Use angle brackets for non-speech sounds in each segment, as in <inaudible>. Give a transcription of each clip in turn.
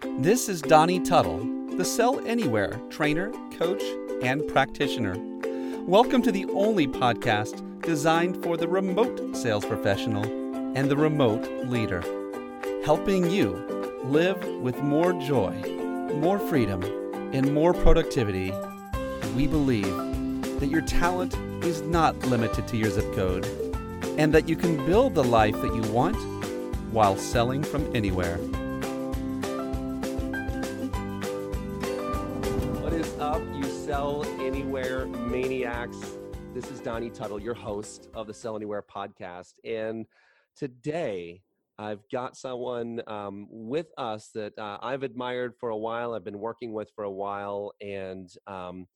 This is Donnie Tuttle, the Sell Anywhere trainer, coach, and practitioner. Welcome to the only podcast designed for the remote sales professional and the remote leader, helping you live with more joy, more freedom, and more productivity. We believe that your talent is not limited to your zip code and that you can build the life that you want while selling from anywhere. Sell anywhere maniacs? This is Donnie Tuttle, your host of the Sell Anywhere podcast. And today I've got someone um, with us that uh, I've admired for a while, I've been working with for a while, and um,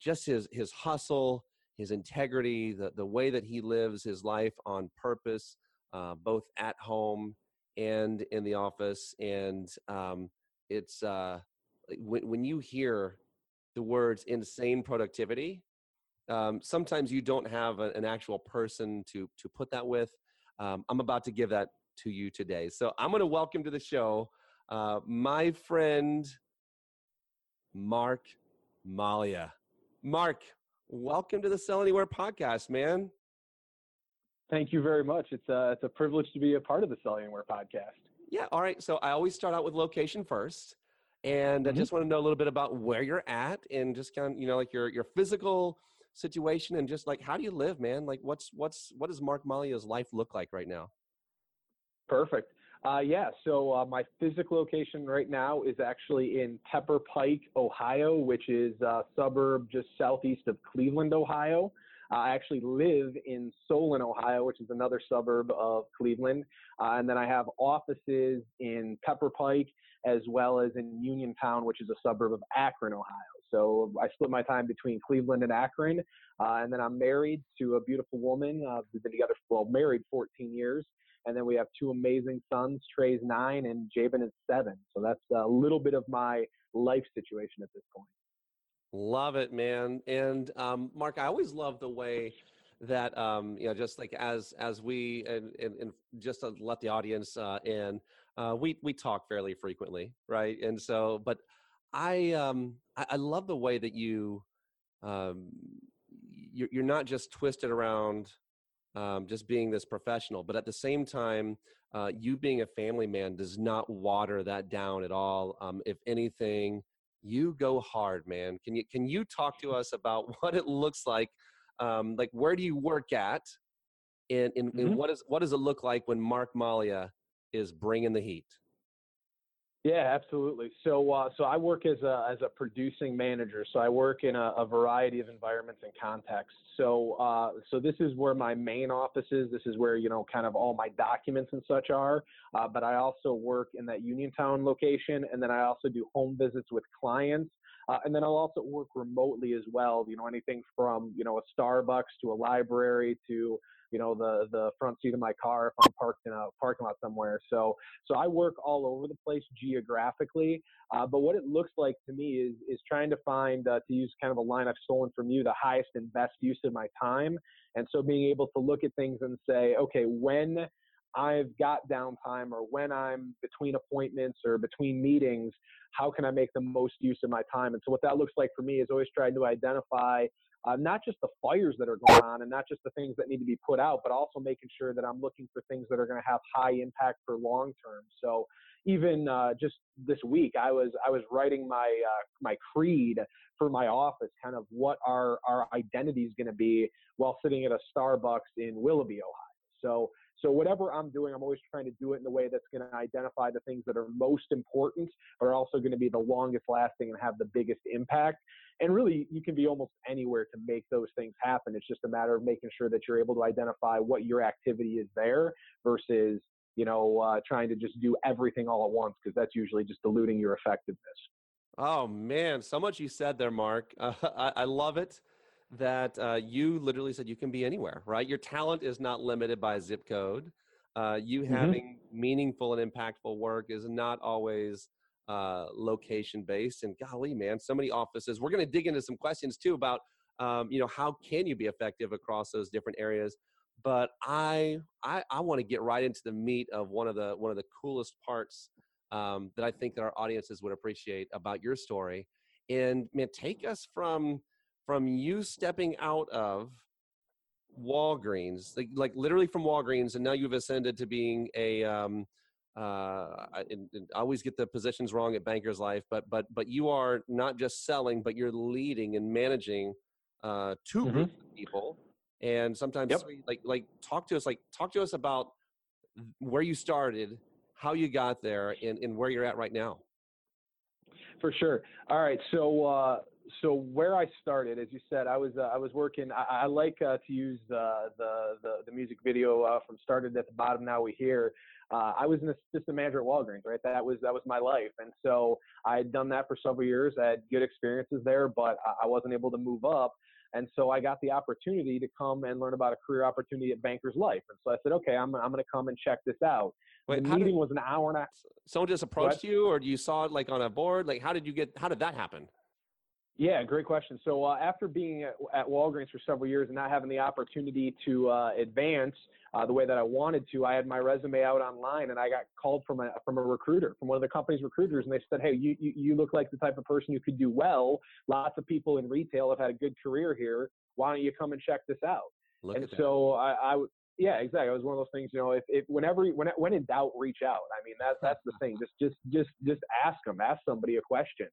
just his, his hustle, his integrity, the, the way that he lives his life on purpose, uh, both at home and in the office. And um, it's uh, when, when you hear the words insane productivity, um, sometimes you don't have a, an actual person to, to put that with. Um, I'm about to give that to you today. So I'm going to welcome to the show uh, my friend, Mark Mallia. Mark, welcome to the Sell Anywhere podcast, man. Thank you very much. It's a, it's a privilege to be a part of the Sell Anywhere podcast. Yeah, all right. So I always start out with location first. And mm-hmm. I just want to know a little bit about where you're at and just kind of, you know, like your your physical situation and just like how do you live, man? Like what's what's what does Mark Mallia's life look like right now? Perfect. Uh, yeah, so uh, my physical location right now is actually in Pepper Pike, Ohio, which is a suburb just southeast of Cleveland, Ohio. Uh, I actually live in Solon, Ohio, which is another suburb of Cleveland. Uh, and then I have offices in Pepper Pike as well as in Uniontown, which is a suburb of Akron, Ohio. So I split my time between Cleveland and Akron. Uh, and then I'm married to a beautiful woman. Uh, we've been together, well, married 14 years. And then we have two amazing sons. Trey's nine and Jabin is seven. So that's a little bit of my life situation at this point. Love it, man. And um, Mark, I always love the way that um, you know, just like as as we and, and, and just to let the audience uh, in, uh, we we talk fairly frequently, right? And so, but I um, I, I love the way that you um, you're, you're not just twisted around um, just being this professional, but at the same time, uh, you being a family man does not water that down at all. Um, if anything, you go hard, man. Can you can you talk to us about <laughs> what it looks like? Um, like where do you work at, and, and, mm-hmm. and what is what does it look like when Mark Mallia is bringing the heat? Yeah, absolutely. So, uh, so I work as a as a producing manager. So I work in a, a variety of environments and contexts. So, uh, so this is where my main office is. This is where you know kind of all my documents and such are. Uh, but I also work in that Uniontown location, and then I also do home visits with clients. Uh, and then I'll also work remotely as well. You know, anything from you know a Starbucks to a library to you know the the front seat of my car if I'm parked in a parking lot somewhere. So so I work all over the place geographically. Uh, but what it looks like to me is is trying to find uh, to use kind of a line I've stolen from you the highest and best use of my time. And so being able to look at things and say, okay, when I've got downtime or when I'm between appointments or between meetings, how can I make the most use of my time? And so what that looks like for me is always trying to identify uh, not just the fires that are going on and not just the things that need to be put out, but also making sure that I'm looking for things that are going to have high impact for long term. So even uh, just this week, I was I was writing my uh, my creed for my office, kind of what our our identity is going to be while sitting at a Starbucks in Willoughby, Ohio. So so whatever I'm doing, I'm always trying to do it in a way that's going to identify the things that are most important, but are also going to be the longest lasting and have the biggest impact. And really, you can be almost anywhere to make those things happen. It's just a matter of making sure that you're able to identify what your activity is there versus, you know, uh, trying to just do everything all at once because that's usually just diluting your effectiveness. Oh man, so much you said there, Mark. Uh, <laughs> I, I, love it that uh, you literally said you can be anywhere, right? Your talent is not limited by zip code. Uh, you mm-hmm. having meaningful and impactful work is not always uh, location based. And golly, man, so many offices. We're going to dig into some questions too about, um, you know, how can you be effective across those different areas. But I, I, I want to get right into the meat of one of the one of the coolest parts um, that I think that our audiences would appreciate about your story. And man, take us from from you stepping out of Walgreens, like, like literally from Walgreens, and now you've ascended to being a. Um, uh, I, I, always get the positions wrong at Bankers Life, but but but you are not just selling, but you're leading and managing uh, 2 mm-hmm. groups of people, and sometimes yep. like like talk to us like talk to us about where you started, how you got there, and, and where you're at right now. For sure. All right. So uh, so where I started, as you said, I was uh, I was working. I, I like uh, to use the, the, the the music video uh, from started at the bottom. Now we here. Uh, I was an assistant manager at Walgreens, right? That was that was my life, and so I had done that for several years. I had good experiences there, but I wasn't able to move up. And so I got the opportunity to come and learn about a career opportunity at Bankers Life. And so I said, okay, I'm, I'm going to come and check this out. Wait, the meeting did, was an hour and a half. Someone just approached you or you saw it like on a board? Like how did you get, how did that happen? Yeah, great question. So uh, after being at, at, Walgreens for several years and not having the opportunity to uh, advance uh, the way that I wanted to, I had my resume out online and I got called from a from a recruiter, from one of the company's recruiters, and they said, "Hey, you you, you look like the type of person who could do well. Lots of people in retail have had a good career here. Why don't you come and check this out?" Look and so I, I yeah, exactly. It was one of those things, you know, if, if whenever, when, when in doubt, reach out. I mean, that's, that's the thing. Just, just, just, just ask them, ask somebody a question.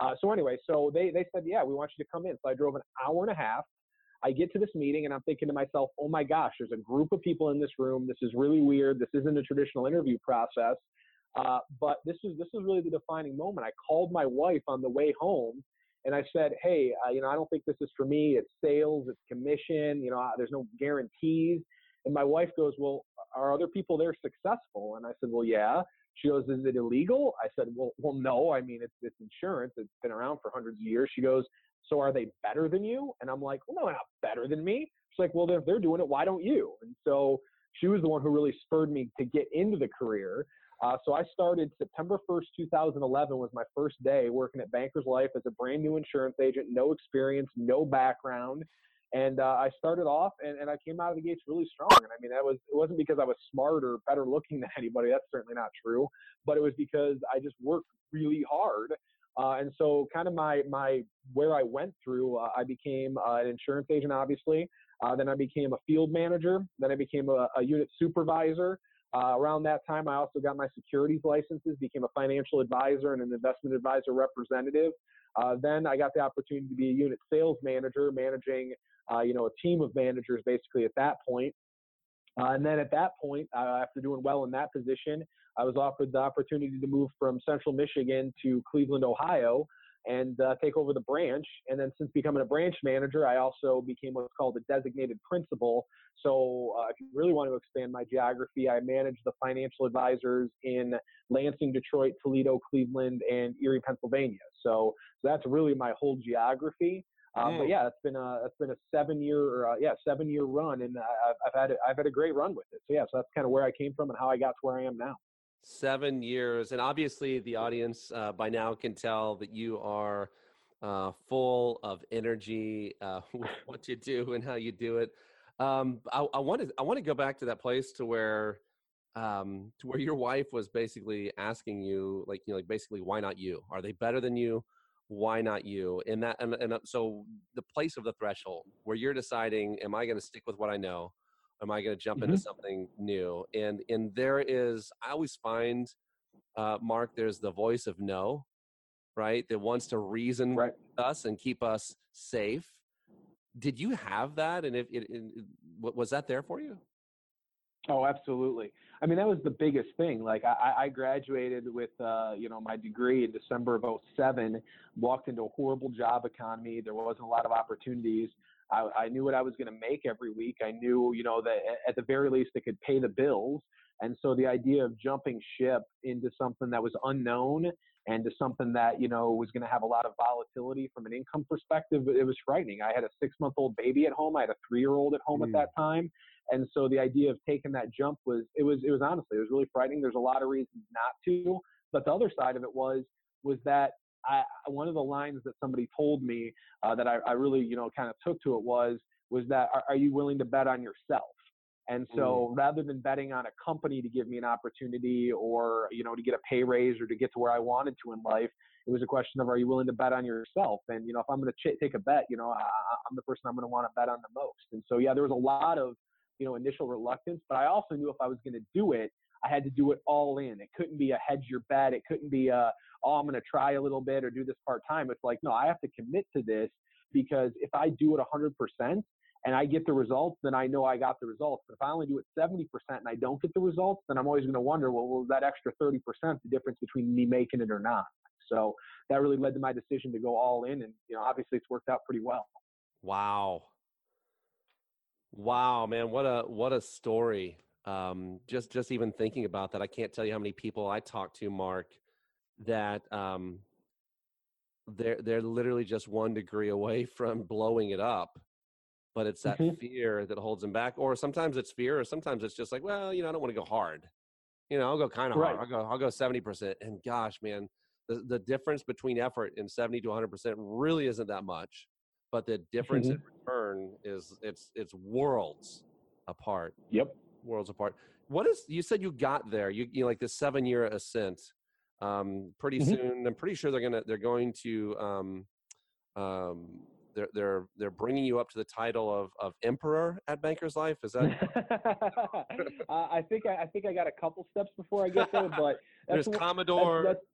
Uh, so anyway, so they, they said, yeah, we want you to come in. So I drove an hour and a half. I get to this meeting and I'm thinking to myself, oh my gosh, there's a group of people in this room. This is really weird. This isn't a traditional interview process. Uh, but this is this is really the defining moment. I called my wife on the way home, and I said, "Hey, uh, you know, I don't think this is for me. It's sales, it's commission. You know, uh, there's no guarantees." And my wife goes, "Well, are other people there successful?" And I said, "Well, yeah." She goes, "Is it illegal?" I said, "Well, well, no. I mean, it's it's insurance. It's been around for hundreds of years." She goes, "So are they better than you?" And I'm like, "Well, no, not better than me." She's like, "Well, then if they're doing it, why don't you?" And so she was the one who really spurred me to get into the career. Uh, so I started September 1st, 2011 was my first day working at Bankers Life as a brand new insurance agent, no experience, no background. And uh, I started off and, and I came out of the gates really strong. And I mean, that was, it wasn't because I was smarter, better looking <laughs> than anybody. That's certainly not true. But it was because I just worked really hard. Uh, and so kind of my, my, where I went through, uh, I became uh, an insurance agent, obviously. Uh, then I became a field manager. Then I became a, a unit supervisor. Uh, around that time, I also got my securities licenses, became a financial advisor and an investment advisor representative. Uh, then I got the opportunity to be a unit sales manager, managing uh, you know a team of managers basically at that point. Uh, and then at that point, uh, after doing well in that position, I was offered the opportunity to move from Central Michigan to Cleveland, Ohio, and uh, take over the branch. And then since becoming a branch manager, I also became what's called a designated principal. So uh, if you really want to expand my geography, I manage the financial advisors in Lansing, Detroit, Toledo, Cleveland, and Erie, Pennsylvania. So, so that's really my whole geography. Uh, mm. But yeah, it's been a it's been a seven year uh, yeah seven year run, and I've, I've had I've had a great run with it. So yeah, so that's kind of where I came from and how I got to where I am now seven years and obviously the audience uh, by now can tell that you are uh, full of energy uh, <laughs> what you do and how you do it. Um, I, I want to i want to go back to that place to where um, to where your wife was basically asking you like you know like basically why not you? Are they better than you? Why not you? And that and, and uh, so the place of the threshold where you're deciding am i going to stick with what i know am i going to jump mm-hmm. into something new and and there is i always find uh, mark there's the voice of no right that wants to reason right. with us and keep us safe did you have that and if it, it, it, was that there for you Oh, absolutely. I mean, that was the biggest thing. Like, I, I graduated with, uh, you know, my degree in December of 07, walked into a horrible job economy. There wasn't a lot of opportunities. I, I knew what I was going to make every week. I knew, you know, that at the very least it could pay the bills. And so the idea of jumping ship into something that was unknown and to something that, you know, was going to have a lot of volatility from an income perspective, it was frightening. I had a six month old baby at home. I had a three year old at home mm. at that time. And so the idea of taking that jump was, it was, it was honestly, it was really frightening. There's a lot of reasons not to. But the other side of it was, was that I, one of the lines that somebody told me uh, that I, I, really, you know, kind of took to it was, was that are, are, you willing to bet on yourself? And so mm. rather than betting on a company to give me an opportunity or, you know, to get a pay raise or to get to where I wanted to in life, it was a question of, are you willing to bet on yourself? And, you know, if I'm going to ch- take a bet, you know, I, I'm the person I'm going to want to bet on the most. And so, yeah, there was a lot of, you know, initial reluctance, but I also knew if I was going to do it, I had to do it all in. It couldn't be a hedge your bet. It couldn't be a, oh, I'm going to try a little bit or do this part time. It's like, no, I have to commit to this because if I do it 100%, and I get the results, then I know I got the results. But if I only do it 70% and I don't get the results, then I'm always going to wonder, well, was that extra 30% the difference between me making it or not? So that really led to my decision to go all in. And, you know, obviously it's worked out pretty well. Wow. Wow, man. What a, what a story. Um, just, just even thinking about that, I can't tell you how many people I talk to, Mark, that, um, they're, they're literally just one degree away <laughs> from blowing it up but it's that mm-hmm. fear that holds them back. Or sometimes it's fear, or sometimes it's just like, well, you know, I don't want to go hard. You know, I'll go kind of right. hard. I'll go, I'll go seventy percent. And gosh, man, the the difference between effort in seventy to one hundred percent really isn't that much, but the difference mm-hmm. in return is it's it's worlds apart. Yep, worlds apart. What is you said you got there? You you like this seven year ascent. Um, pretty mm-hmm. soon, I'm pretty sure they're gonna they're going to um, um, they're they're they're bringing you up to the title of of emperor at Bankers Life. Is that? <laughs> uh, I think I, I, think I got a couple steps before I get there, but <laughs> there's Commodore. That's, that's,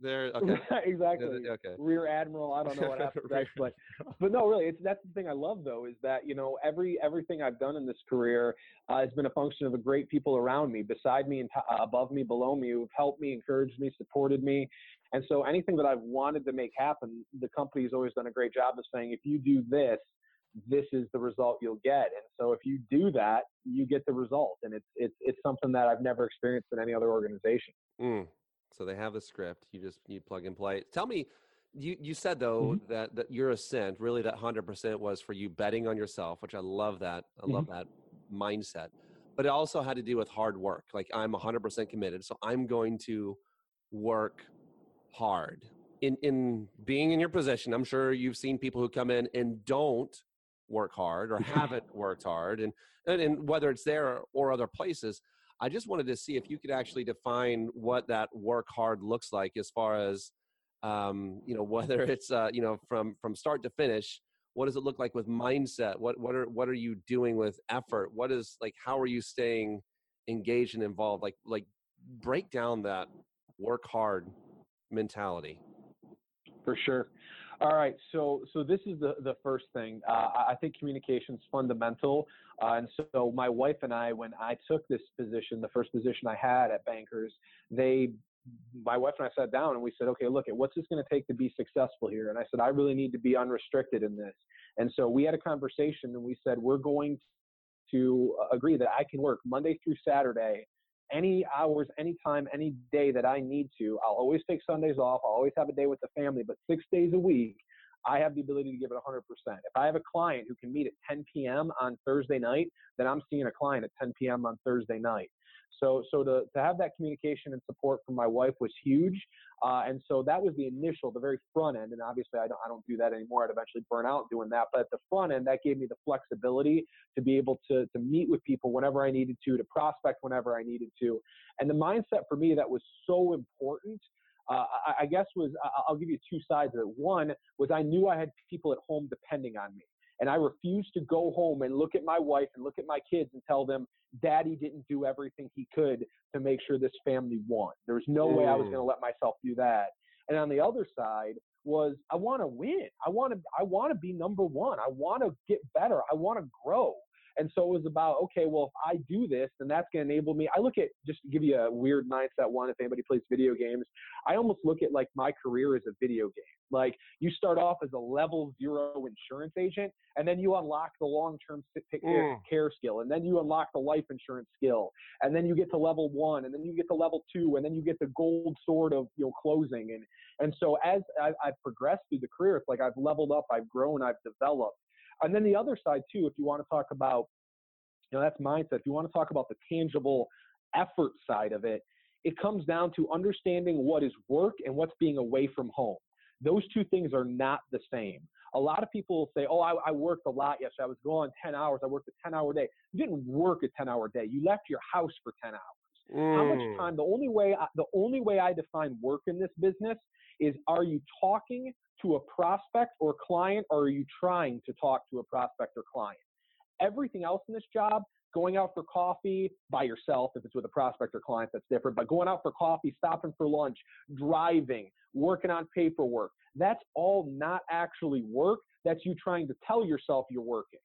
there, <laughs> okay. exactly. Okay. Rear Admiral. I don't know what <laughs> happens next, but but no, really, it's that's the thing I love though is that you know every everything I've done in this career uh, has been a function of the great people around me, beside me, and t- uh, above me, below me, who've helped me, encouraged me, supported me, and so anything that I've wanted to make happen, the company's always done a great job of saying, if you do this, this is the result you'll get. And so if you do that, you get the result. And it's it's it's something that I've never experienced in any other organization. Mm. So they have the script. You just you plug and play. Tell me, you you said though mm-hmm. that that your ascent really that hundred percent was for you betting on yourself, which I love that. I mm-hmm. love that mindset. But it also had to do with hard work. Like I'm hundred percent committed, so I'm going to work hard in in being in your position i'm sure you've seen people who come in and don't work hard or <laughs> haven't worked hard and, and and whether it's there or other places i just wanted to see if you could actually define what that work hard looks like as far as um, you know <laughs> whether it's uh, you know from from start to finish what does it look like with mindset what what are what are you doing with effort what is like how are you staying engaged and involved like like break down that work hard mentality? For sure. All right, so so this is the the first thing. Uh, I think communication is fundamental, uh, and so my wife and I, when I took this position, the first position I had at Bankers, they, my wife and I sat down and we said, okay, look at what's this going to take to be successful here? And I said, I really need to be unrestricted in this. And so we had a conversation and we said, we're going to agree that I can work Monday through Saturday any hours, any time, any day that I need to. I'll always take Sundays off. I'll always have a day with the family, but six days a week, I have the ability to give it 100%. If I have a client who can meet at 10 p.m. on Thursday night, then I'm seeing a client at 10 p.m. on Thursday night. So, so to, to have that communication and support from my wife was huge. Uh, and so that was the initial, the very front end. And obviously, I don't, I don't do that anymore. I'd eventually burn out doing that. But at the front end, that gave me the flexibility to be able to, to meet with people whenever I needed to, to prospect whenever I needed to. And the mindset for me that was so important uh, I, I, guess was I'll give you two sides of it. One was I knew I had people at home depending on me. And I refused to go home and look at my wife and look at my kids and tell them, Daddy didn't do everything he could to make sure this family won. There was no mm. way I was mm. going to let myself do that. And on the other side was I want to win. I want to I want to be number 1. I want to get better. I want to grow. And so it was about, okay, well, if I do this, then that's going to enable me. I look at, just to give you a weird mindset one, if anybody plays video games, I almost look at like my career as a video game. Like you start off as a level zero insurance agent, and then you unlock the long term mm. care skill, and then you unlock the life insurance skill, and then you get to level one, and then you get to level two, and then you get the gold sword of you know closing. And and so as I, I've progressed through the career, it's like I've leveled up, I've grown, I've developed. And then the other side too, if you want to talk about, you know, that's mindset. If you want to talk about the tangible effort side of it, it comes down to understanding what is work and what's being away from home. Those two things are not the same. A lot of people will say, "Oh, I, I worked a lot yesterday. I was going 10 hours. I worked a 10 hour day." You didn't work a 10 hour day. You left your house for 10 hours. Mm. How much mm. time? The only way I, the only way I define work in this business is: Are you talking to a prospect or client, or are you trying to talk to a prospect or client? Everything else in this job, going out for coffee by yourself, if it's with a prospect or client, that's different. But going out for coffee, stopping for lunch, driving, working on paperwork, that's all not actually work. That's you trying to tell yourself you're working.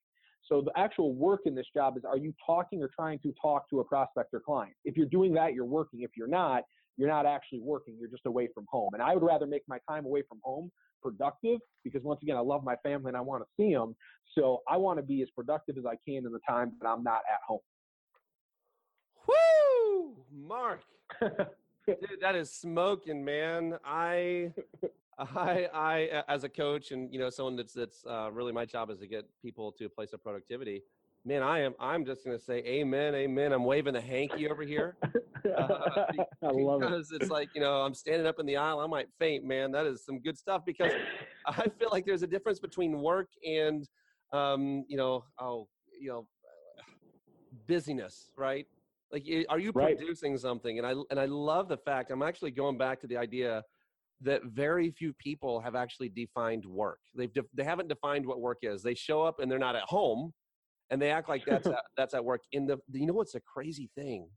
So the actual work in this job is are you talking or trying to talk to a prospect or client? If you're doing that, you're working. If you're not, you're not actually working. You're just away from home. And I would rather make my time away from home productive because once again, I love my family and I want to see them. So I want to be as productive as I can in the time that I'm not at home. Woo, Mark. <laughs> Dude, that is smoking, man. I, I, I, as a coach and you know someone that's that's uh, really my job is to get people to a place of productivity. Man, I am. I'm just gonna say, Amen, Amen. I'm waving the hanky over here. <laughs> Uh, I love it because it's like you know I'm standing up in the aisle. I might faint, man. That is some good stuff because <laughs> I feel like there's a difference between work and um, you know, oh, you know, busyness, right? Like, are you right. producing something? And I and I love the fact I'm actually going back to the idea that very few people have actually defined work. They've de- they haven't defined what work is. They show up and they're not at home, and they act like that's <laughs> at, that's at work. In the you know what's a crazy thing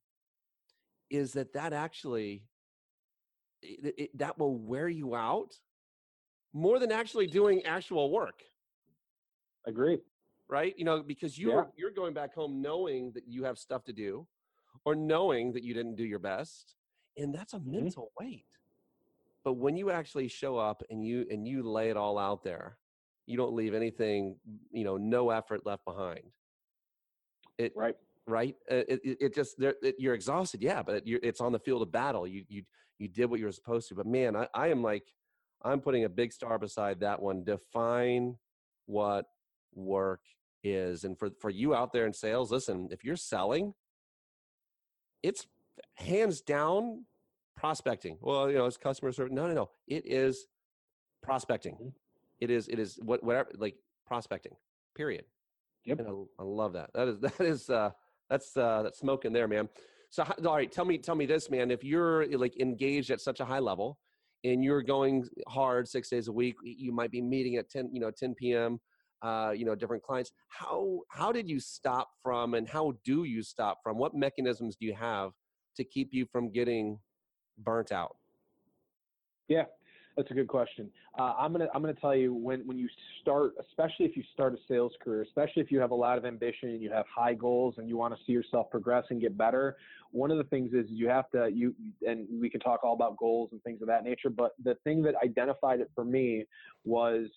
is that that actually it, it, that will wear you out more than actually doing actual work. Agree. Right? You know, because you're yeah. you're going back home knowing that you have stuff to do or knowing that you didn't do your best. And that's a mm-hmm. mental weight. But when you actually show up and you and you lay it all out there, you don't leave anything, you know, no effort left behind. It, right right? Uh, it, it, it just it, you're exhausted, yeah, but it's on the field of battle. You you you did what you were supposed to. But man, I, I am like, I'm putting a big star beside that one. Define what work is, and for for you out there in sales, listen, if you're selling, it's hands down prospecting. Well, you know, it's customer service. No, no, no. It is prospecting. It is it is what whatever like prospecting. Period. Yep. And I, I love that. That is <laughs> that is uh that's uh, that's smoking there, man. So, all right, tell me, tell me this, man. If you're like engaged at such a high level, and you're going hard six days a week, you might be meeting at 10, you know, 10 p.m. Uh, you know, different clients. How how did you stop from, and how do you stop from? What mechanisms do you have to keep you from getting burnt out? Yeah, that's a good question. Uh, I'm gonna I'm gonna tell you when when you start, especially if you start a sales career, especially if you have a lot of ambition and you have high goals and you want to see yourself progress and get better. One of the things is you have to you and we can talk all about goals and things of that nature. But the thing that identified it for me was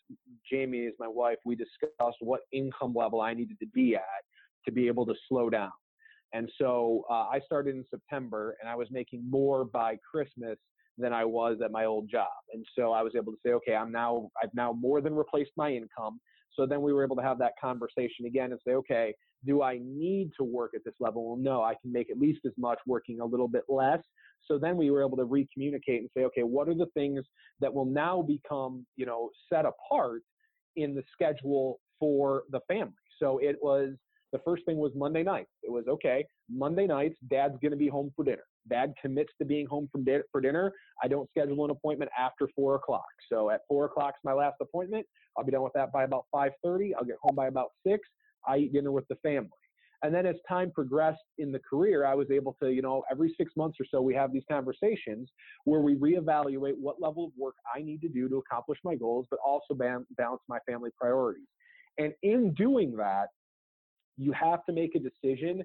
Jamie is my wife. We discussed what income level I needed to be at to be able to slow down. And so uh, I started in September, and I was making more by Christmas than I was at my old job. And so I was able to say, okay, I'm now, I've now more than replaced my income. So then we were able to have that conversation again and say, okay, do I need to work at this level? Well, no, I can make at least as much working a little bit less. So then we were able to recommunicate and say, okay, what are the things that will now become, you know, set apart in the schedule for the family? So it was the first thing was Monday night. It was okay, Monday nights, dad's going to be home for dinner. Dad commits to being home from di- for dinner. I don't schedule an appointment after four o'clock. So at four o'clock is my last appointment. I'll be done with that by about 5:30. I'll get home by about six. I eat dinner with the family. And then as time progressed in the career, I was able to, you know, every six months or so, we have these conversations where we reevaluate what level of work I need to do to accomplish my goals, but also balance my family priorities. And in doing that, you have to make a decision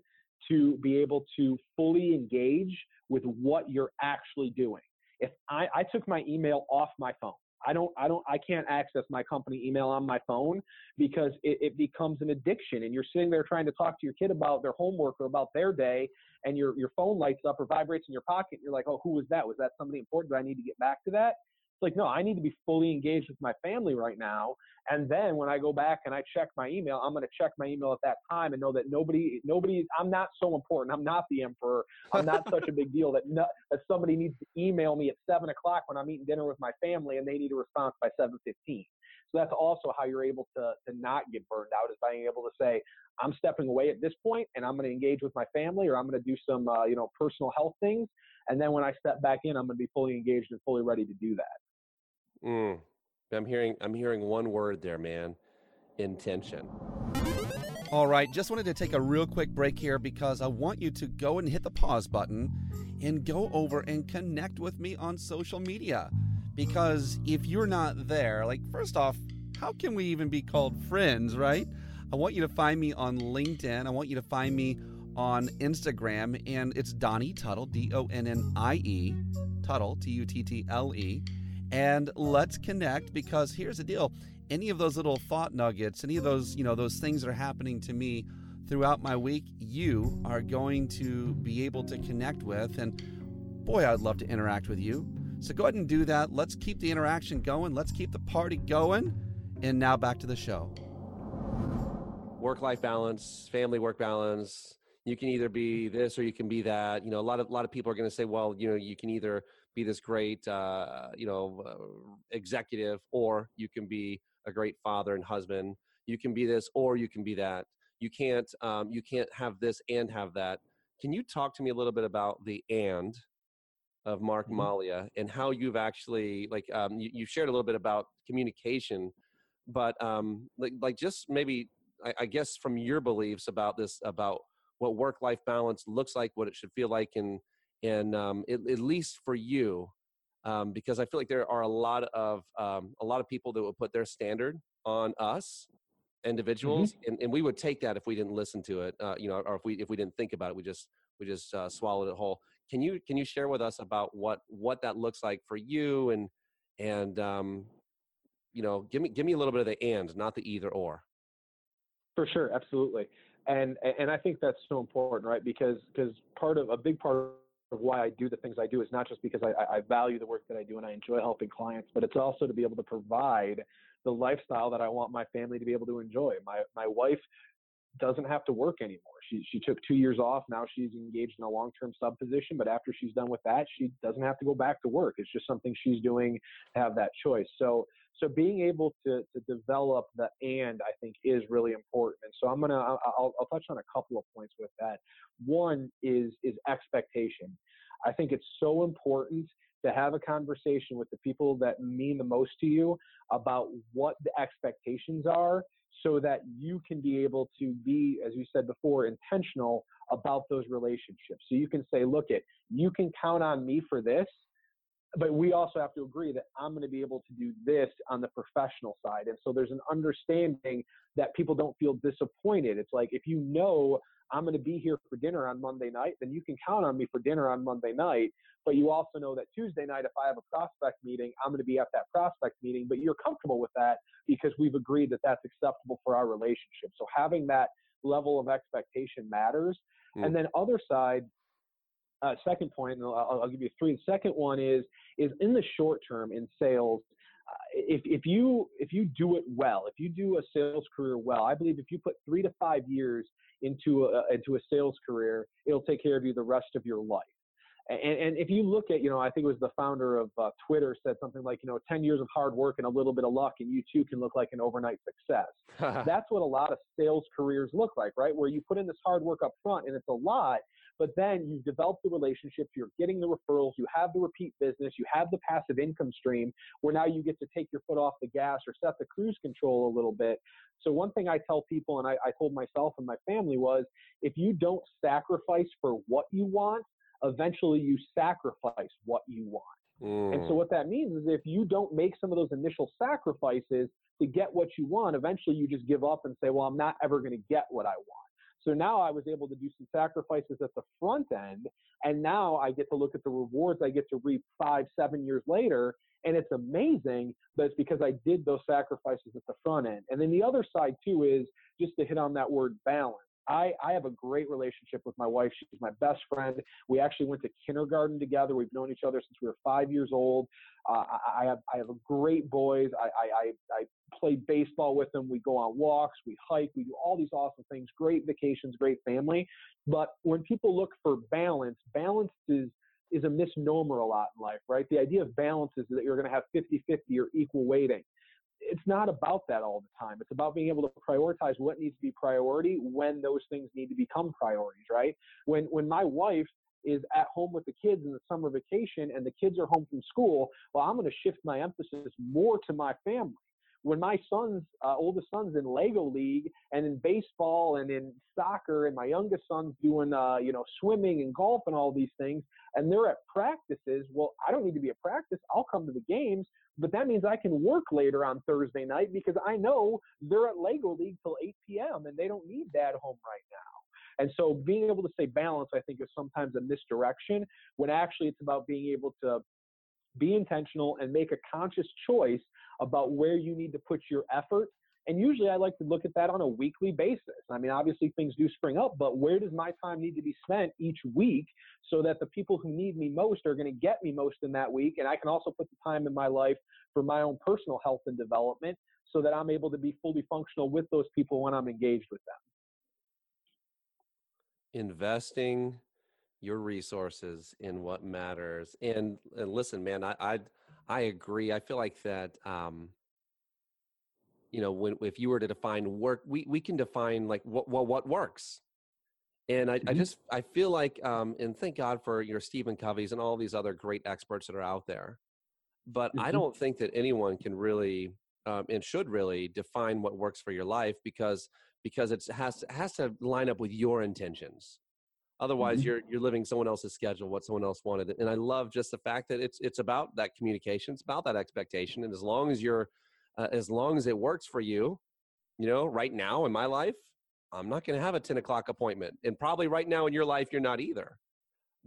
to be able to fully engage with what you're actually doing. If I, I took my email off my phone, I don't, I don't, I can't access my company email on my phone because it, it, becomes an addiction. And you're sitting there trying to talk to your kid about their homework or about their day, and your your phone lights up or vibrates in your pocket. And you're like, oh, who was that? Was that somebody important? Do I need to get back to that? It's like, no, I need to be fully engaged with my family right now. And then when I go back and I check my email, I'm going to check my email at that time and know that nobody, nobody, I'm not so important. I'm not the emperor. I'm not such a big deal that no, that somebody needs to email me at seven o'clock when I'm eating dinner with my family and they need a response by 7:15. So that's also how you're able to to not get burned out is being able to say, I'm stepping away at this point and I'm going to engage with my family or I'm going to do some uh, you know personal health things. And then when I step back in, I'm going to be fully engaged and fully ready to do that. Mm. I'm hearing I'm hearing one word there, man. Intention. All right, just wanted to take a real quick break here because I want you to go and hit the pause button and go over and connect with me on social media. Because if you're not there, like, first off, how can we even be called friends, right? I want you to find me on LinkedIn. I want you to find me on Instagram, and it's Donnie Tuttle, D O N N I E, Tuttle, T U T T L E. And let's connect because here's the deal any of those little thought nuggets, any of those, you know, those things that are happening to me throughout my week, you are going to be able to connect with. And boy, I'd love to interact with you. So go ahead and do that. Let's keep the interaction going. Let's keep the party going. And now back to the show. Work life balance, family work balance. You can either be this or you can be that. You know, a lot of a lot of people are going to say, well, you know, you can either be this great, uh, you know, uh, executive, or you can be a great father and husband. You can be this, or you can be that. You can't, um, you can't have this and have that. Can you talk to me a little bit about the and of Mark mm-hmm. Mallia and how you've actually like um, you, you shared a little bit about communication, but um, like like just maybe I, I guess from your beliefs about this about what work life balance looks like, what it should feel like, and and um, it, at least for you, um, because I feel like there are a lot of um, a lot of people that would put their standard on us individuals, mm-hmm. and, and we would take that if we didn't listen to it, uh, you know, or if we if we didn't think about it, we just we just uh, swallowed it whole. Can you can you share with us about what what that looks like for you and and um, you know give me give me a little bit of the and, not the either or. For sure, absolutely, and and I think that's so important, right? Because because part of a big part of why I do the things I do is not just because I, I value the work that I do and I enjoy helping clients, but it's also to be able to provide the lifestyle that I want my family to be able to enjoy. My my wife doesn't have to work anymore. She she took two years off. Now she's engaged in a long term sub position. But after she's done with that, she doesn't have to go back to work. It's just something she's doing to have that choice. So so being able to to develop the and I think is really important. And so I'm gonna I'll, I'll touch on a couple of points with that. One is is expectation. I think it's so important to have a conversation with the people that mean the most to you about what the expectations are so that you can be able to be, as you said before, intentional about those relationships. So you can say, look, it, you can count on me for this, but we also have to agree that I'm going to be able to do this on the professional side. And so there's an understanding that people don't feel disappointed. It's like if you know I'm going to be here for dinner on Monday night, then you can count on me for dinner on Monday night. But you also know that Tuesday night, if I have a prospect meeting, I'm going to be at that prospect meeting. But you're comfortable with that because we've agreed that that's acceptable for our relationship. So having that level of expectation matters. Mm. And then other side, uh, second point, and I'll, I'll, give you three. The second one is is in the short term in sales. Uh, if, if you if you do it well, if you do a sales career well, I believe if you put three to five years into a, into a sales career, it'll take care of you the rest of your life. And, and if you look at, you know, I think it was the founder of uh, Twitter said something like, you know, 10 years of hard work and a little bit of luck, and you too can look like an overnight success. <laughs> That's what a lot of sales careers look like, right? Where you put in this hard work up front and it's a lot, but then you've developed the relationships, you're getting the referrals, you have the repeat business, you have the passive income stream where now you get to take your foot off the gas or set the cruise control a little bit. So, one thing I tell people, and I, I told myself and my family, was if you don't sacrifice for what you want, eventually you sacrifice what you want. Mm. And so mm. what that means is if you don't make some of those initial sacrifices to get what you want, eventually you just give up and say, well, I'm not ever going to get what I want. So now I was able to do some sacrifices at the front end, and now I get to look at the rewards I get to reap five, seven years later, and it's amazing. But it's because I did those sacrifices at the front end. And then the other side too is just to hit on that word balance. I, I have a great relationship with my wife. She's my best friend. We actually went to kindergarten together. We've known each other since we were five years old. Uh, I, I have I have great boys. I, I, I play baseball with them. We go on walks. We hike. We do all these awesome things. Great vacations. Great family. But when people look for balance, balance is is a misnomer a lot in life, right? The idea of balance is that you're going to have 50 50 or equal weighting. It's not about that all the time. It's about being able to prioritize what needs to be priority when those things need to become priorities, right? When when my wife is at home with the kids in the summer vacation and the kids are home from school, well, I'm going to shift my emphasis more to my family when my sons, uh, oldest son's in Lego League and in baseball and in soccer, and my youngest son's doing, uh, you know, swimming and golf and all these things, and they're at practices. Well, I don't need to be at practice. I'll come to the games, but that means I can work later on Thursday night because I know they're at Lego League till 8 p.m. and they don't need dad home right now. And so being able to say balance, I think, is sometimes a misdirection when actually it's about being able to be intentional and make a conscious choice about where you need to put your effort. And usually I like to look at that on a weekly basis. I mean, obviously things do spring up, but where does my time need to be spent each week so that the people who need me most are going to get me most in that week? And I can also put the time in my life for my own personal health and development so that I'm able to be fully functional with those people when I'm engaged with them. Investing your resources in what matters. And, and listen, man, I, I I agree. I feel like that. Um, you know, when if you were to define work, we we can define like what what what works. And I, mm-hmm. I just I feel like um, and thank God for your Stephen Covey's and all these other great experts that are out there. But mm-hmm. I don't think that anyone can really um, and should really define what works for your life because because it has has to line up with your intentions. Otherwise, mm-hmm. you're you're living someone else's schedule, what someone else wanted. And I love just the fact that it's it's about that communication, it's about that expectation. And as long as you're, uh, as long as it works for you, you know, right now in my life, I'm not going to have a 10 o'clock appointment, and probably right now in your life, you're not either.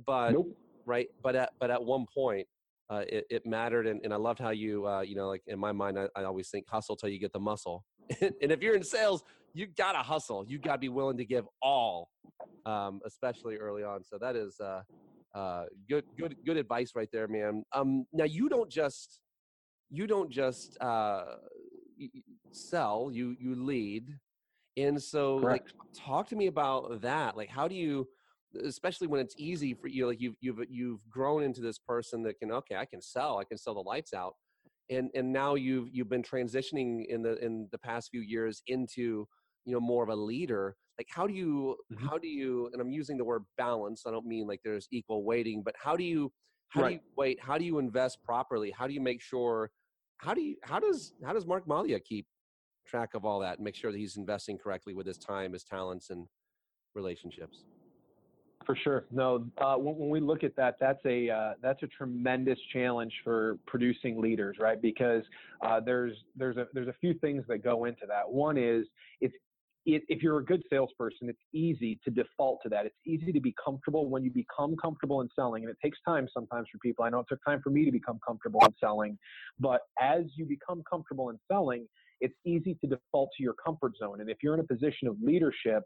But nope. right, but at but at one point, uh, it, it mattered, and, and I loved how you, uh, you know, like in my mind, I, I always think hustle till you get the muscle. <laughs> and if you're in sales, you gotta hustle. You gotta be willing to give all, um, especially early on. So that is uh, uh, good, good, good advice right there, man. Um, now you don't just you don't just uh, sell. You you lead, and so Correct. like talk to me about that. Like how do you especially when it's easy for you like you've you've you've grown into this person that can okay i can sell i can sell the lights out and and now you've you've been transitioning in the in the past few years into you know more of a leader like how do you mm-hmm. how do you and i'm using the word balance i don't mean like there's equal weighting but how do you how right. do you wait how do you invest properly how do you make sure how do you how does how does mark mallia keep track of all that and make sure that he's investing correctly with his time his talents and relationships for sure. No, uh, when, when, we look at that, that's a uh, that's a tremendous challenge for producing leaders, right? Because uh, there's there's a there's a few things that go into that. One is it's it, if you're a good salesperson, it's easy to default to that. It's easy to be comfortable when you become comfortable in selling, and it takes time sometimes for people. I know it took time for me to become comfortable in selling, but as you become comfortable in selling, it's easy to default to your comfort zone. And if you're in a position of leadership,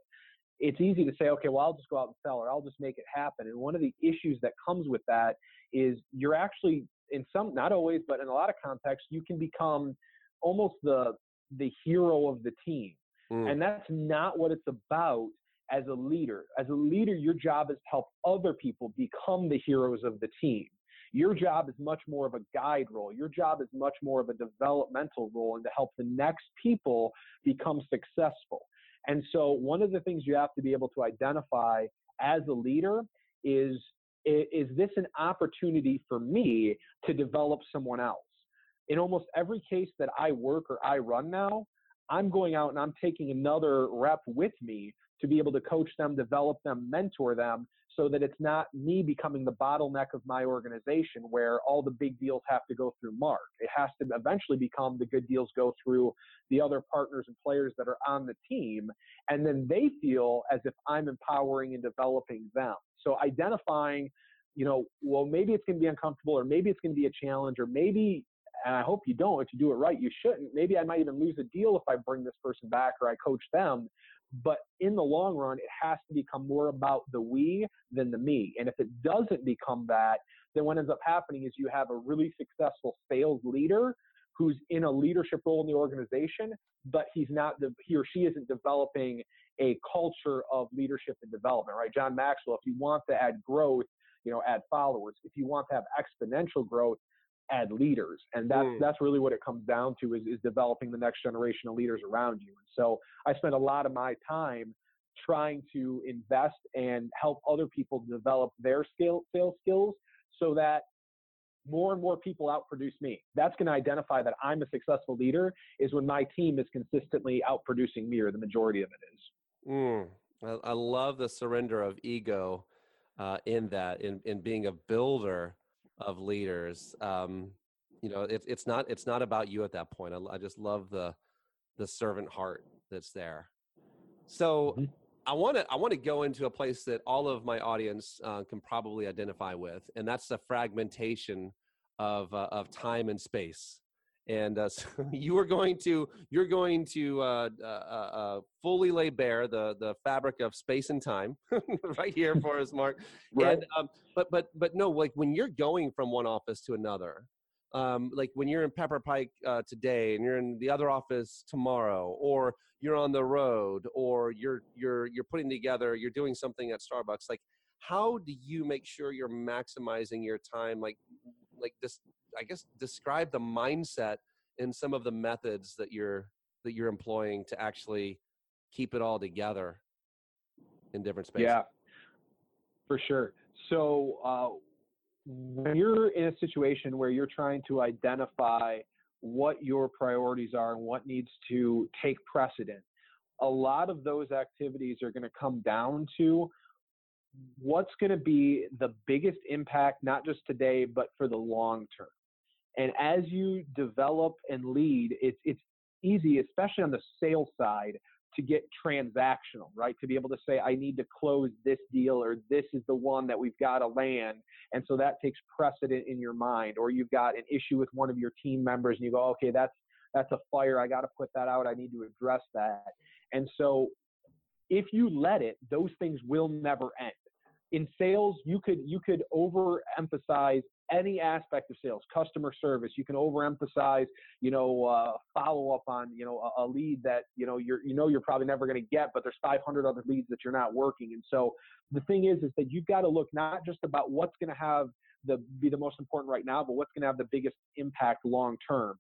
it's easy to say, okay, well, I'll just go out and sell or I'll just make it happen. And one of the issues that comes with that is you're actually, in some, not always, but in a lot of contexts, you can become almost the the hero of the team. Mm. And that's not what it's about as a leader. As a leader, your job is to help other people become the heroes of the team. Your job is much more of a guide role. Your job is much more of a developmental role and to help the next people become successful. And so, one of the things you have to be able to identify as a leader is is this an opportunity for me to develop someone else? In almost every case that I work or I run now, I'm going out and I'm taking another rep with me to be able to coach them, develop them, mentor them so that it's not me becoming the bottleneck of my organization where all the big deals have to go through Mark. It has to eventually become the good deals go through the other partners and players that are on the team. And then they feel as if I'm empowering and developing them. So identifying, you know, well, maybe it's going to be uncomfortable or maybe it's going to be a challenge or maybe and I hope you don't. If you do it right, you shouldn't. Maybe I might even lose a deal if I bring this person back or I coach them. But in the long run, it has to become more about the we than the me. And if it doesn't become that, then what ends up happening is you have a really successful sales leader who's in a leadership role in the organization, but he's not the, he or she isn't developing a culture of leadership and development, right? John Maxwell, if you want to add growth, you know, add followers. If you want to have exponential growth, add leaders. And that's mm. that's really what it comes down to is, is developing the next generation of leaders around you. And so I spend a lot of my time trying to invest and help other people develop their skill sales skills so that more and more people outproduce me. That's going to identify that I'm a successful leader is when my team is consistently outproducing me or the majority of it is. Mm. I, I love the surrender of ego uh, in that, in, in being a builder of leaders. Um, you know, it, it's not it's not about you at that point. I, I, just love the the servant heart that's there. So mm-hmm. I want to I want to go into a place that all of my audience uh, can probably identify with, and that's the fragmentation of uh, of time and space. And uh, <laughs> so you are going to you're going to uh, uh, uh, fully lay bare the the fabric of space and time <laughs> right here for us, Mark. right. And, um, but but but no, like when you're going from one office to another, um, like when you're in Pepper Pike uh, today and you're in the other office tomorrow, or you're on the road, or you're you're you're putting together, you're doing something at Starbucks. Like, how do you make sure you're maximizing your time? Like, like this, I guess, describe the mindset and some of the methods that you're that you're employing to actually keep it all together in different spaces. Yeah, for sure. So. Uh, when you're in a situation where you're trying to identify what your priorities are and what needs to take precedent, a lot of those activities are going to come down to what's going to be the biggest impact, not just today, but for the long term. And as you develop and lead, it's, it's easy, especially on the sales side, to get transactional, right? To be able to say, I need to close this deal or this is the one that we've got to land. And so that takes precedent in your mind. Or you've got an issue with one of your team members and you go, okay, that's that's a fire. I got to put that out. I need to address that. And so if you let it, those things will never end. In sales, you could you could overemphasize any aspect of sales, customer service. You can overemphasize, you know, uh, follow up on, you know, a, a, lead that you know you're you know you're probably never going to get, but there's 500 other leads that you're not working. And so the thing is, is that you've got to look not just about what's going to have the be the most important right now, but what's going to have the biggest impact long term.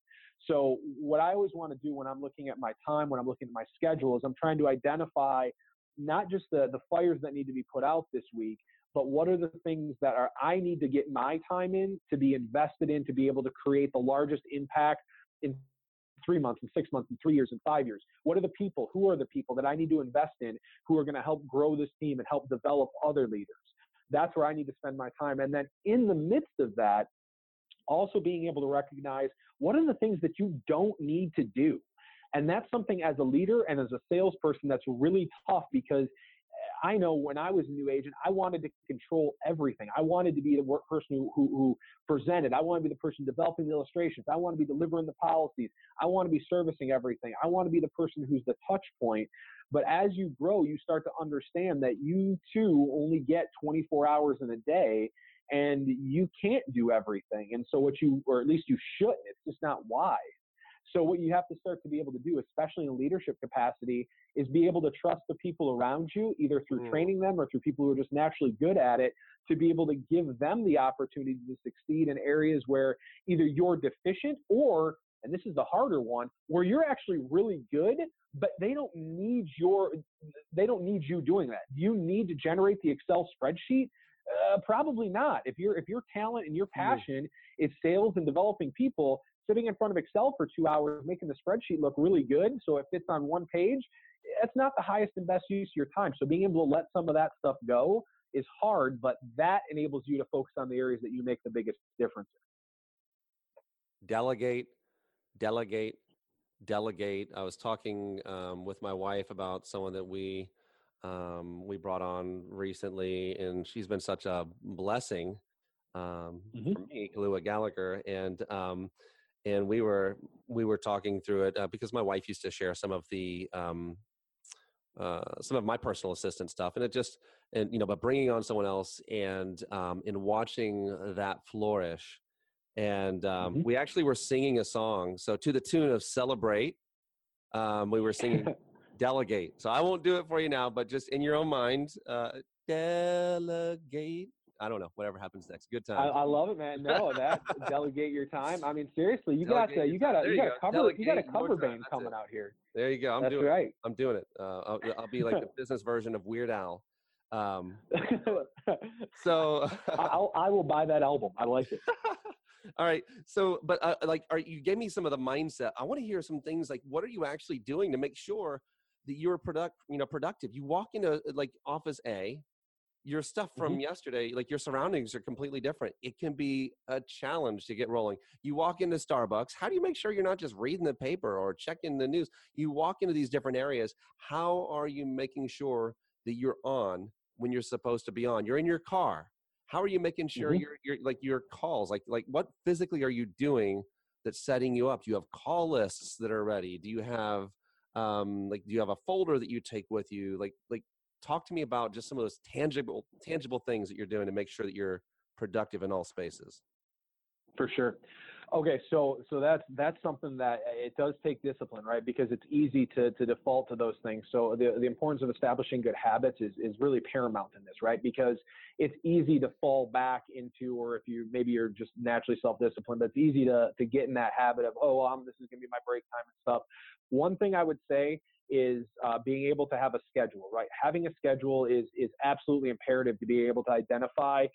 So what I always want to do when I'm looking at my time, when I'm looking at my schedule, is I'm trying to identify not just the the fires that need to be put out this week, but what are the things that are I need to get my time in to be invested in to be able to create the largest impact in three months and six months and three years and five years? What are the people? Who are the people that I need to invest in who are going to help grow this team and help develop other leaders? That's where I need to spend my time. And then in the midst of that, also being able to recognize what are the things that you don't need to do. And that's something as a leader and as a salesperson that's really tough because I know when I was a new agent, I wanted to control everything. I wanted to be the person who, who, who presented. I want to be the person developing the illustrations. I want to be delivering the policies. I want to be servicing everything. I want to be the person who's the touch point. But as you grow, you start to understand that you too only get 24 hours in a day and you can't do everything. And so what you, or at least you shouldn't, it's just not wise. So what you have to start to be able to do, especially in leadership capacity, is be able to trust the people around you, either through mm. training them or through people who are just naturally good at it, to be able to give them the opportunity to succeed in areas where either you're deficient or and this is the harder one where you're actually really good but they don't need your they don't need you doing that you need to generate the excel spreadsheet uh, probably not if your if your talent and your mm. passion mm. is sales and developing people sitting in front of Excel for two hours making the spreadsheet look really good so it fits on one page, that's not the highest and best use of your time. So being able to let some of that stuff go is hard, but that enables you to focus on the areas that you make the biggest difference. Delegate, delegate, delegate. I was talking um, with my wife about someone that we um, we brought on recently, and she's been such a blessing um, mm-hmm. for me, Kalua Gallagher, and um, and we were we were talking through it uh, because my wife used to share some of the um, uh, some of my personal assistant stuff, and it just and you know, but bringing on someone else and um, and watching that flourish, and um, mm-hmm. we actually were singing a song, so to the tune of "Celebrate." Um, we were singing <laughs> "Delegate." So I won't do it for you now, but just in your own mind, uh, delegate I don't know. Whatever happens next. Good time. I, I love it, man. No, that <laughs> delegate your time. I mean, seriously, you got to, you got to, you got to cover, delegate you got a cover band coming it. out here. There you go. I'm That's doing right. It. I'm doing it. Uh, I'll, I'll, be like the <laughs> business version of Weird Al. Um, <laughs> so I'll, I will buy that album. I like it. All right. So, but uh, like, are you gave me some of the mindset? I want to hear some things like, what are you actually doing to make sure that you're product, you know, productive? You walk into like office A, your stuff from mm-hmm. yesterday, like your surroundings are completely different. It can be a challenge to get rolling. You walk into Starbucks, how do you make sure you're not just reading the paper or checking the news? You walk into these different areas. How are you making sure that you're on when you're supposed to be on? You're in your car. How are you making sure mm-hmm. you're, you're like your calls, like like what physically are you doing that's setting you up? Do you have call lists that are ready? Do you have um like do you have a folder that you take with you? Like like talk to me about just some of those tangible tangible things that you're doing to make sure that you're productive in all spaces. For sure. Okay so so that's that's something that uh, it does take discipline right? Because it's easy to to default to those things. So the, the importance of establishing good habits is is really paramount in this right? Because it's easy to fall back into or if you maybe you're just naturally self-disciplined but it's easy to to get in that habit of oh well, this is going to be my break time and stuff. One thing i would say is uh, being able to have a schedule, right? Having a schedule is is absolutely imperative to be able to identify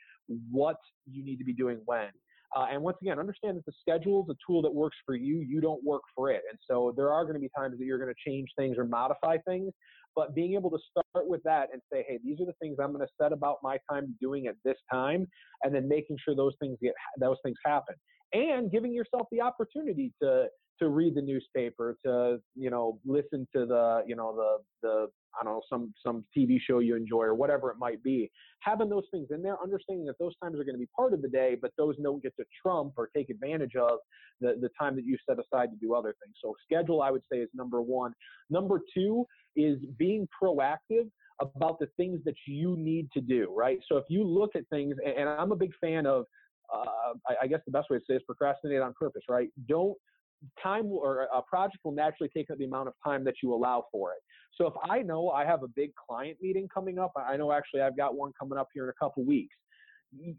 what you need to be doing when. Uh, and once again, understand that the schedule is a tool that works for you. You don't work for it. And so there are going to be times that you're going to change things or modify things. But being able to start with that and say, hey, these are the things I'm going to set about my time doing at this time, and then making sure those things get those things happen, and giving yourself the opportunity to to read the newspaper, to you know listen to the you know the the I don't know some some TV show you enjoy or whatever it might be. Having those things in there, understanding that those times are going to be part of the day, but those don't get to trump or take advantage of the the time that you set aside to do other things. So schedule, I would say, is number one. Number two is being proactive about the things that you need to do. Right. So if you look at things, and I'm a big fan of uh, I, I, guess the best way to say is procrastinate on purpose, right? Don't time or a project will naturally take up the amount of time that you allow for it. So if I know I have a big client meeting coming up, I know actually I've got one coming up here in a couple weeks.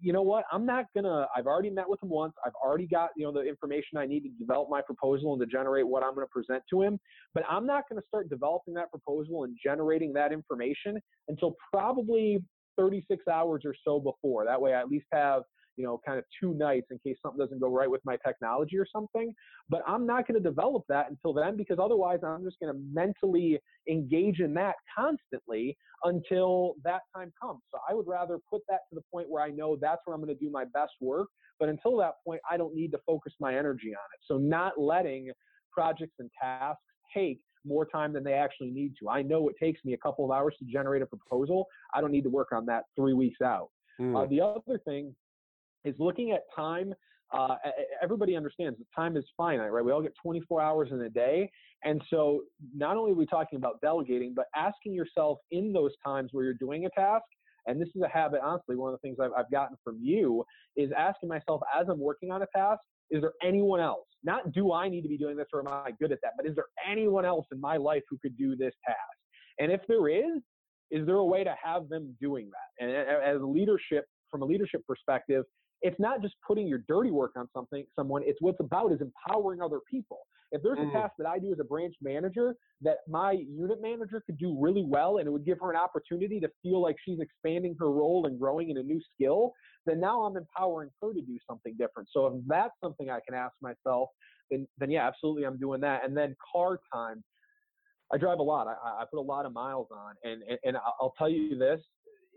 You know what? I'm not gonna. I've already met with him once. I've already got you know the information I need to develop my proposal and to generate what I'm going to present to him. But I'm not going to start developing that proposal and generating that information until probably 36 hours or so before. That way, I at least have you know, kind of two nights in case something doesn't go right with my technology or something. But I'm not going to develop that until then because otherwise I'm just going to mentally engage in that constantly until that time comes. So I would rather put that to the point where I know that's where I'm going to do my best work. But until that point, I don't need to focus my energy on it. So not letting projects and tasks take more time than they actually need to. I know it takes me a couple of hours to generate a proposal. I don't need to work on that three weeks out. Mm. Uh, the other thing is looking at time. Uh, everybody understands that time is finite, right? We all get 24 hours in a day. And so not only are we talking about delegating, but asking yourself in those times where you're doing a task, and this is a habit, honestly, one of the things I've, I've gotten from you is asking myself as I'm working on a task, is there anyone else? Not do I need to be doing this or am I good at that, but is there anyone else in my life who could do this task? And if there is, is there a way to have them doing that? And as leadership, from a leadership perspective, it's not just putting your dirty work on something someone it's what's about is empowering other people if there's mm. a task that i do as a branch manager that my unit manager could do really well and it would give her an opportunity to feel like she's expanding her role and growing in a new skill then now i'm empowering her to do something different so if that's something i can ask myself then then yeah absolutely i'm doing that and then car time I drive a lot. I, I put a lot of miles on, and, and and I'll tell you this: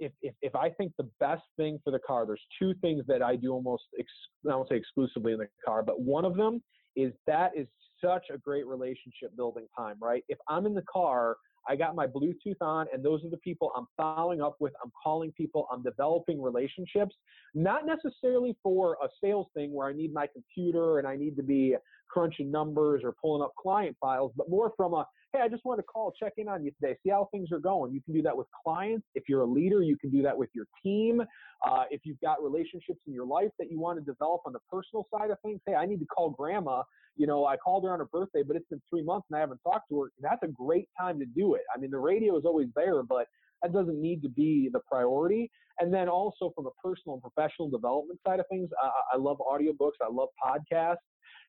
if, if, if I think the best thing for the car, there's two things that I do almost, ex, I won't say exclusively in the car, but one of them is that is such a great relationship building time, right? If I'm in the car, I got my Bluetooth on, and those are the people I'm following up with. I'm calling people, I'm developing relationships, not necessarily for a sales thing where I need my computer and I need to be crunching numbers or pulling up client files, but more from a, hey, I just want to call, check in on you today, see how things are going. You can do that with clients. If you're a leader, you can do that with your team. Uh, if you've got relationships in your life that you want to develop on the personal side of things, hey, I need to call grandma. You know, I called her on her birthday, but it's been three months and I haven't talked to her. That's a great time to do it. I mean, the radio is always there, but that doesn't need to be the priority. And then also from a personal and professional development side of things, I, I love audiobooks. I love podcasts.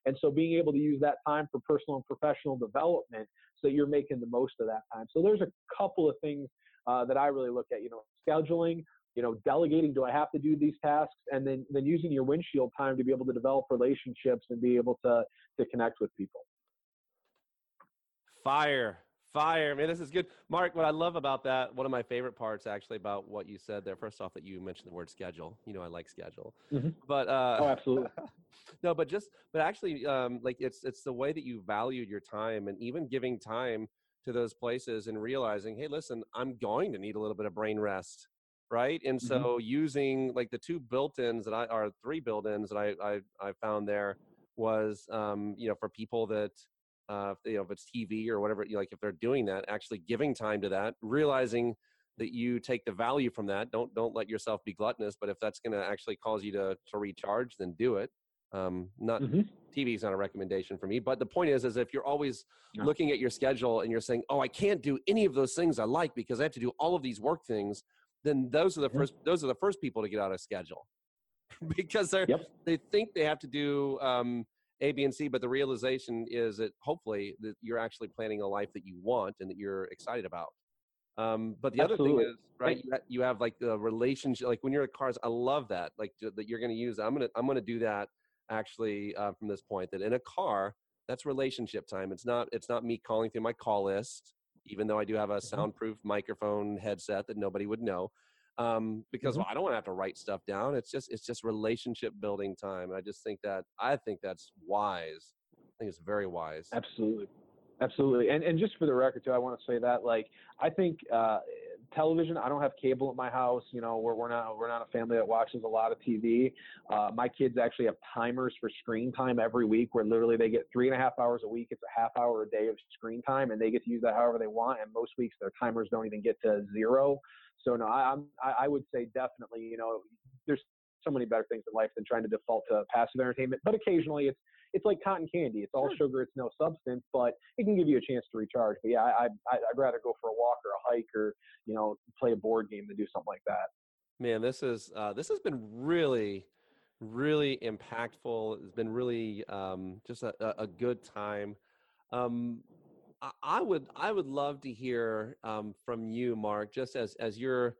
And so being able to use that time for personal and professional development so you're making the most of that time. So there's a couple of things uh, that I really look at, you know, scheduling, you know, delegating, do I have to do these tasks? And then, then using your windshield time to be able to develop relationships and be able to, to connect with people. Fire. Fire, man, this is good. Mark, what I love about that, one of my favorite parts actually about what you said there, first off, that you mentioned the word schedule. You know, I like schedule. Mm-hmm. But, uh, oh, absolutely. <laughs> no, but just, but actually, um, like it's, it's the way that you valued your time and even giving time to those places and realizing, hey, listen, I'm going to need a little bit of brain rest. Right. And mm-hmm. so using like the two built ins that I, are three built ins that I, I, I found there was, um, you know, for people that, uh, you know, if it's TV or whatever, like if they're doing that, actually giving time to that, realizing that you take the value from that. Don't don't let yourself be gluttonous, but if that's going to actually cause you to to recharge, then do it. Um, not mm-hmm. TV is not a recommendation for me, but the point is, is if you're always no. looking at your schedule and you're saying, "Oh, I can't do any of those things I like because I have to do all of these work things," then those are the mm-hmm. first those are the first people to get out of schedule <laughs> because they yep. they think they have to do um, a, B, and C, but the realization is that hopefully that you're actually planning a life that you want and that you're excited about. Um, but the Absolutely. other thing is, right? You have, you have like the relationship, like when you're at cars. I love that, like that you're going to use. I'm gonna I'm gonna do that actually uh, from this point. That in a car, that's relationship time. It's not it's not me calling through my call list, even though I do have a mm-hmm. soundproof microphone headset that nobody would know um, because mm-hmm. well, I don't want to have to write stuff down. It's just it's just relationship building time. I just think that I think that's wise. I think it's very wise. Absolutely, absolutely. And and just for the record too, I want to say that like I think uh, television. I don't have cable at my house. You know, we're we're not we're not a family that watches a lot of TV. Uh, my kids actually have timers for screen time every week, where literally they get three and a half hours a week. It's a half hour a day of screen time, and they get to use that however they want. And most weeks their timers don't even get to zero. So no, I, I'm I, I would say definitely, you know, there's so many better things in life than trying to default to passive entertainment. But occasionally, it's it's like cotton candy. It's all sugar. It's no substance, but it can give you a chance to recharge. But yeah, I, I I'd rather go for a walk or a hike or you know play a board game than do something like that. Man, this is uh, this has been really really impactful. It's been really um, just a, a good time. Um, I would I would love to hear um, from you, Mark, just as as you're.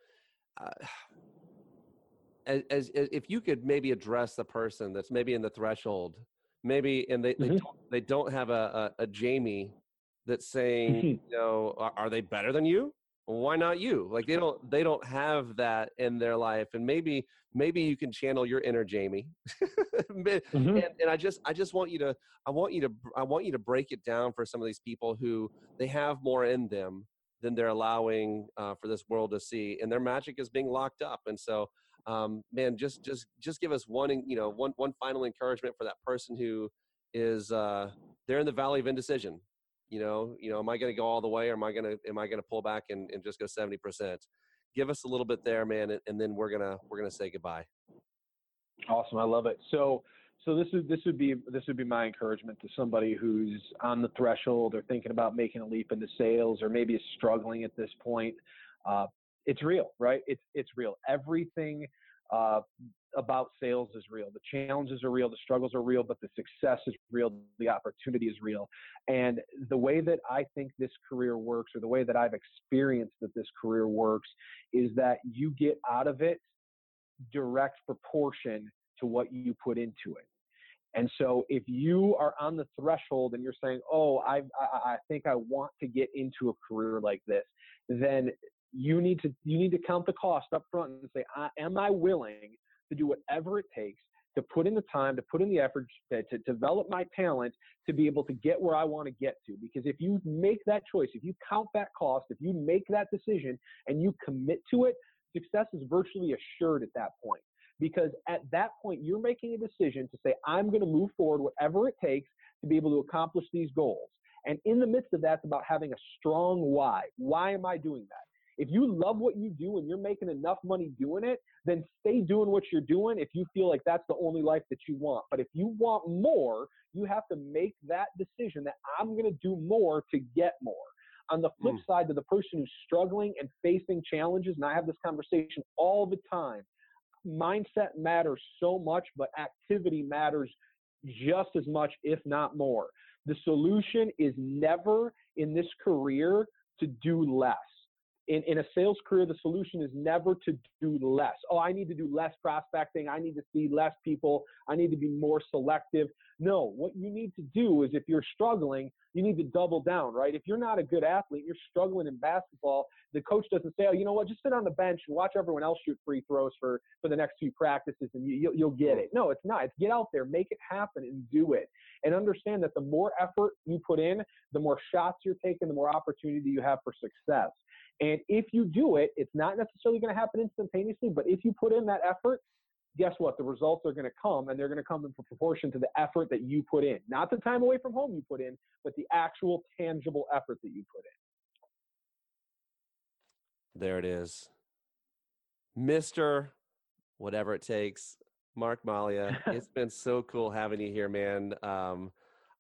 Uh, <sighs> as, as, as, if you could maybe address the person that's maybe in the threshold, maybe and they mm-hmm. they, don't, they don't have a, a, a Jamie that's saying, mm-hmm. you know, are, are, they better than you? why not you like they don't they don't have that in their life and maybe maybe you can channel your inner jamie <laughs> mm-hmm. and, and i just i just want you to i want you to i want you to break it down for some of these people who they have more in them than they're allowing uh, for this world to see and their magic is being locked up and so um, man just just just give us one you know one one final encouragement for that person who is uh, they're in the valley of indecision. You know you know am i going to go all the way or am i going to am i going to pull back and, and just go 70% give us a little bit there man and, and then we're gonna we're gonna say goodbye. Awesome i love it. So so this would this would be this would be my encouragement to somebody who's on the threshold or thinking about making a leap into sales or maybe is struggling at this point. Uh, it's real right it's it's real everything uh, about sales is real. The challenges are real, the struggles are real, but the success is real, the opportunity is real. And the way that I think this career works, or the way that I've experienced that this career works, is that you get out of it direct proportion to what you put into it. And so if you are on the threshold and you're saying, oh, I, I, I think I want to get into a career like this, then you need to you need to count the cost up front and say, I, am I willing to do whatever it takes to put in the time, to put in the effort, to, to, develop my talent to be able to get where I want to get to. Because if you make that choice, if you count that cost, if you make that decision and you commit to it, success is virtually assured at that point. Because at that point, you're making a decision to say, I'm going to move forward, whatever it takes, to be able to accomplish these goals. And in the midst of that, it's about having a strong why. Why am I doing that? If you love what you do and you're making enough money doing it, then stay doing what you're doing if you feel like that's the only life that you want. But if you want more, you have to make that decision that I'm going to do more to get more. On the flip mm. side, to the person who's struggling and facing challenges, and I have this conversation all the time, mindset matters so much, but activity matters just as much, if not more. The solution is never in this career to do less. In, in a sales career, the solution is never to do less. Oh, I need to do less prospecting. I need to see less people. I need to be more selective. No, what you need to do is if you're struggling, you need to double down, right? If you're not a good athlete, you're struggling in basketball, the coach doesn't say, oh, you know what, just sit on the bench and watch everyone else shoot free throws for, for the next few practices and you, you'll, you'll get it. No, it's not. It's get out there, make it happen and do it. And understand that the more effort you put in, the more shots you're taking, the more opportunity you have for success. And if you do it, it's not necessarily going to happen instantaneously, but if you put in that effort, guess what? The results are going to come, and they're going to come in proportion to the effort that you put in. Not the time away from home you put in, but the actual tangible effort that you put in. There it is. Mr. Whatever it takes, Mark Mallia. <laughs> it's been so cool having you here, man. Um,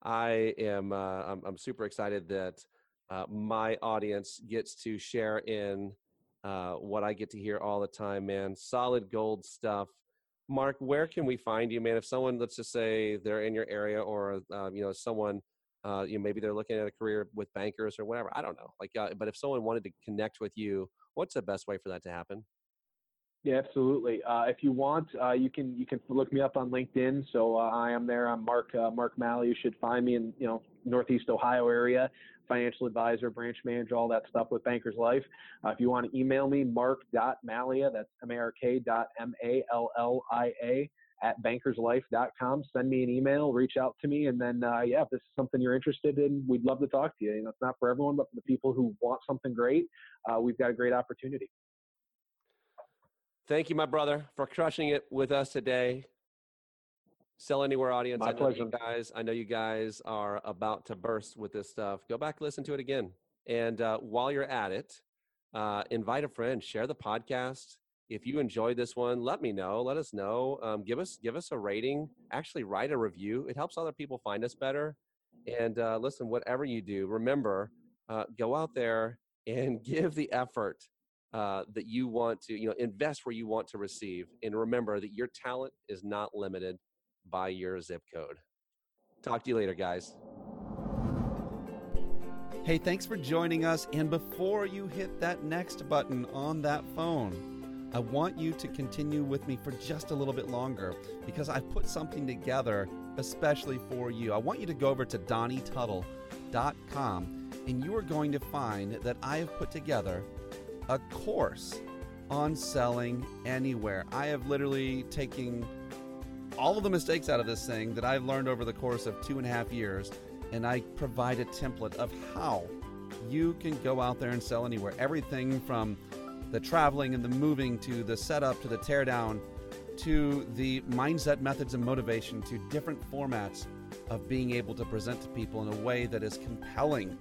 I am uh, I'm, I'm, super excited that uh, my audience gets to share in uh, what I get to hear all the time, man. Solid gold stuff. Mark, where can we find you, man? If someone, let's just say they're in your area, or um, you know, someone, uh, you know, maybe they're looking at a career with bankers or whatever. I don't know. Like, uh, but if someone wanted to connect with you, what's the best way for that to happen? Yeah, absolutely. Uh, if you want, uh, you can you can look me up on LinkedIn. So uh, I am there. I'm Mark uh, Mark Mallia. You should find me in you know Northeast Ohio area financial advisor, branch manager, all that stuff with Bankers Life. Uh, if you want to email me, mark.mallia, that's M-A-R-K dot M-A-L-L-I-A at bankerslife.com. Send me an email, reach out to me, and then, uh, yeah, if this is something you're interested in, we'd love to talk to you. You know, it's not for everyone, but for the people who want something great, we've got a great opportunity. Thank you, my brother, for crushing it with us today. Sell Anywhere audience. My I know pleasure. you guys. I know you guys are about to burst with this stuff. Go back, listen to it again, and uh, while you're at it, uh, invite a friend, share the podcast. If you enjoyed this one, let me know. Let us know. Um, give us give us a rating. Actually, write a review. It helps other people find us better. And uh, listen, whatever you do, remember, uh, go out there and <laughs> give the effort uh, that you want to. You know, invest where you want to receive, and remember that your talent is not limited by your zip code. Talk to you later, guys. Hey, thanks for joining us. And before you hit that next button on that phone, I want you to continue with me for just a little bit longer because I've put something together especially for you. I want you to go over to donnietuttle.com and you are going to find that I have put together a course on selling anywhere. I have literally taken all of the mistakes out of this thing that I've learned over the course of two and a half years, and I provide a template of how you can go out there and sell anywhere. Everything from the traveling and the moving to the setup to the teardown to the mindset methods and motivation to different formats of being able to present to people in a way that is compelling.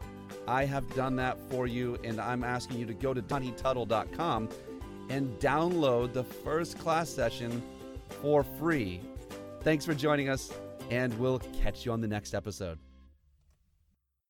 I have done that for you, and I'm asking you to go to donnietuttle.com and download the first class session for free Thanks for joining us, and we'll catch you on the next episode.